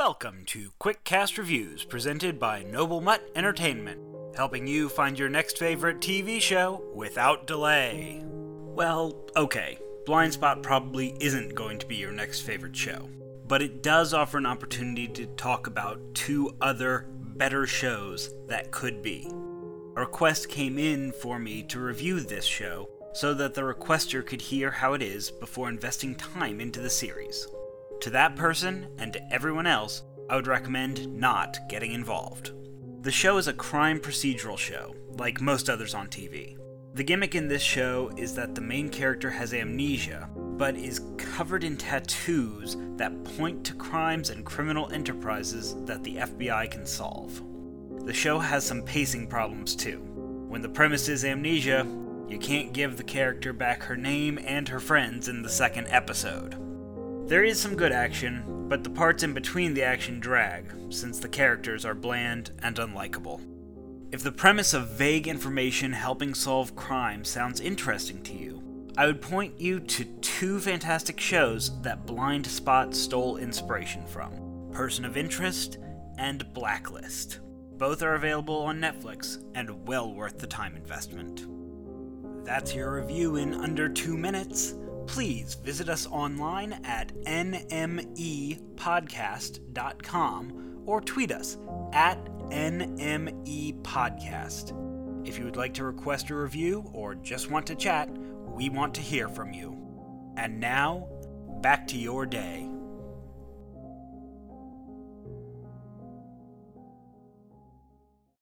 Welcome to Quick Cast Reviews presented by Noble Mutt Entertainment, helping you find your next favorite TV show without delay. Well, okay, Blindspot probably isn't going to be your next favorite show, but it does offer an opportunity to talk about two other better shows that could be. A request came in for me to review this show so that the requester could hear how it is before investing time into the series. To that person and to everyone else, I would recommend not getting involved. The show is a crime procedural show, like most others on TV. The gimmick in this show is that the main character has amnesia, but is covered in tattoos that point to crimes and criminal enterprises that the FBI can solve. The show has some pacing problems too. When the premise is amnesia, you can't give the character back her name and her friends in the second episode. There is some good action, but the parts in between the action drag, since the characters are bland and unlikable. If the premise of vague information helping solve crime sounds interesting to you, I would point you to two fantastic shows that Blindspot stole inspiration from Person of Interest and Blacklist. Both are available on Netflix and well worth the time investment. That's your review in under two minutes. Please visit us online at nmepodcast.com or tweet us at nmepodcast. If you would like to request a review or just want to chat, we want to hear from you. And now, back to your day.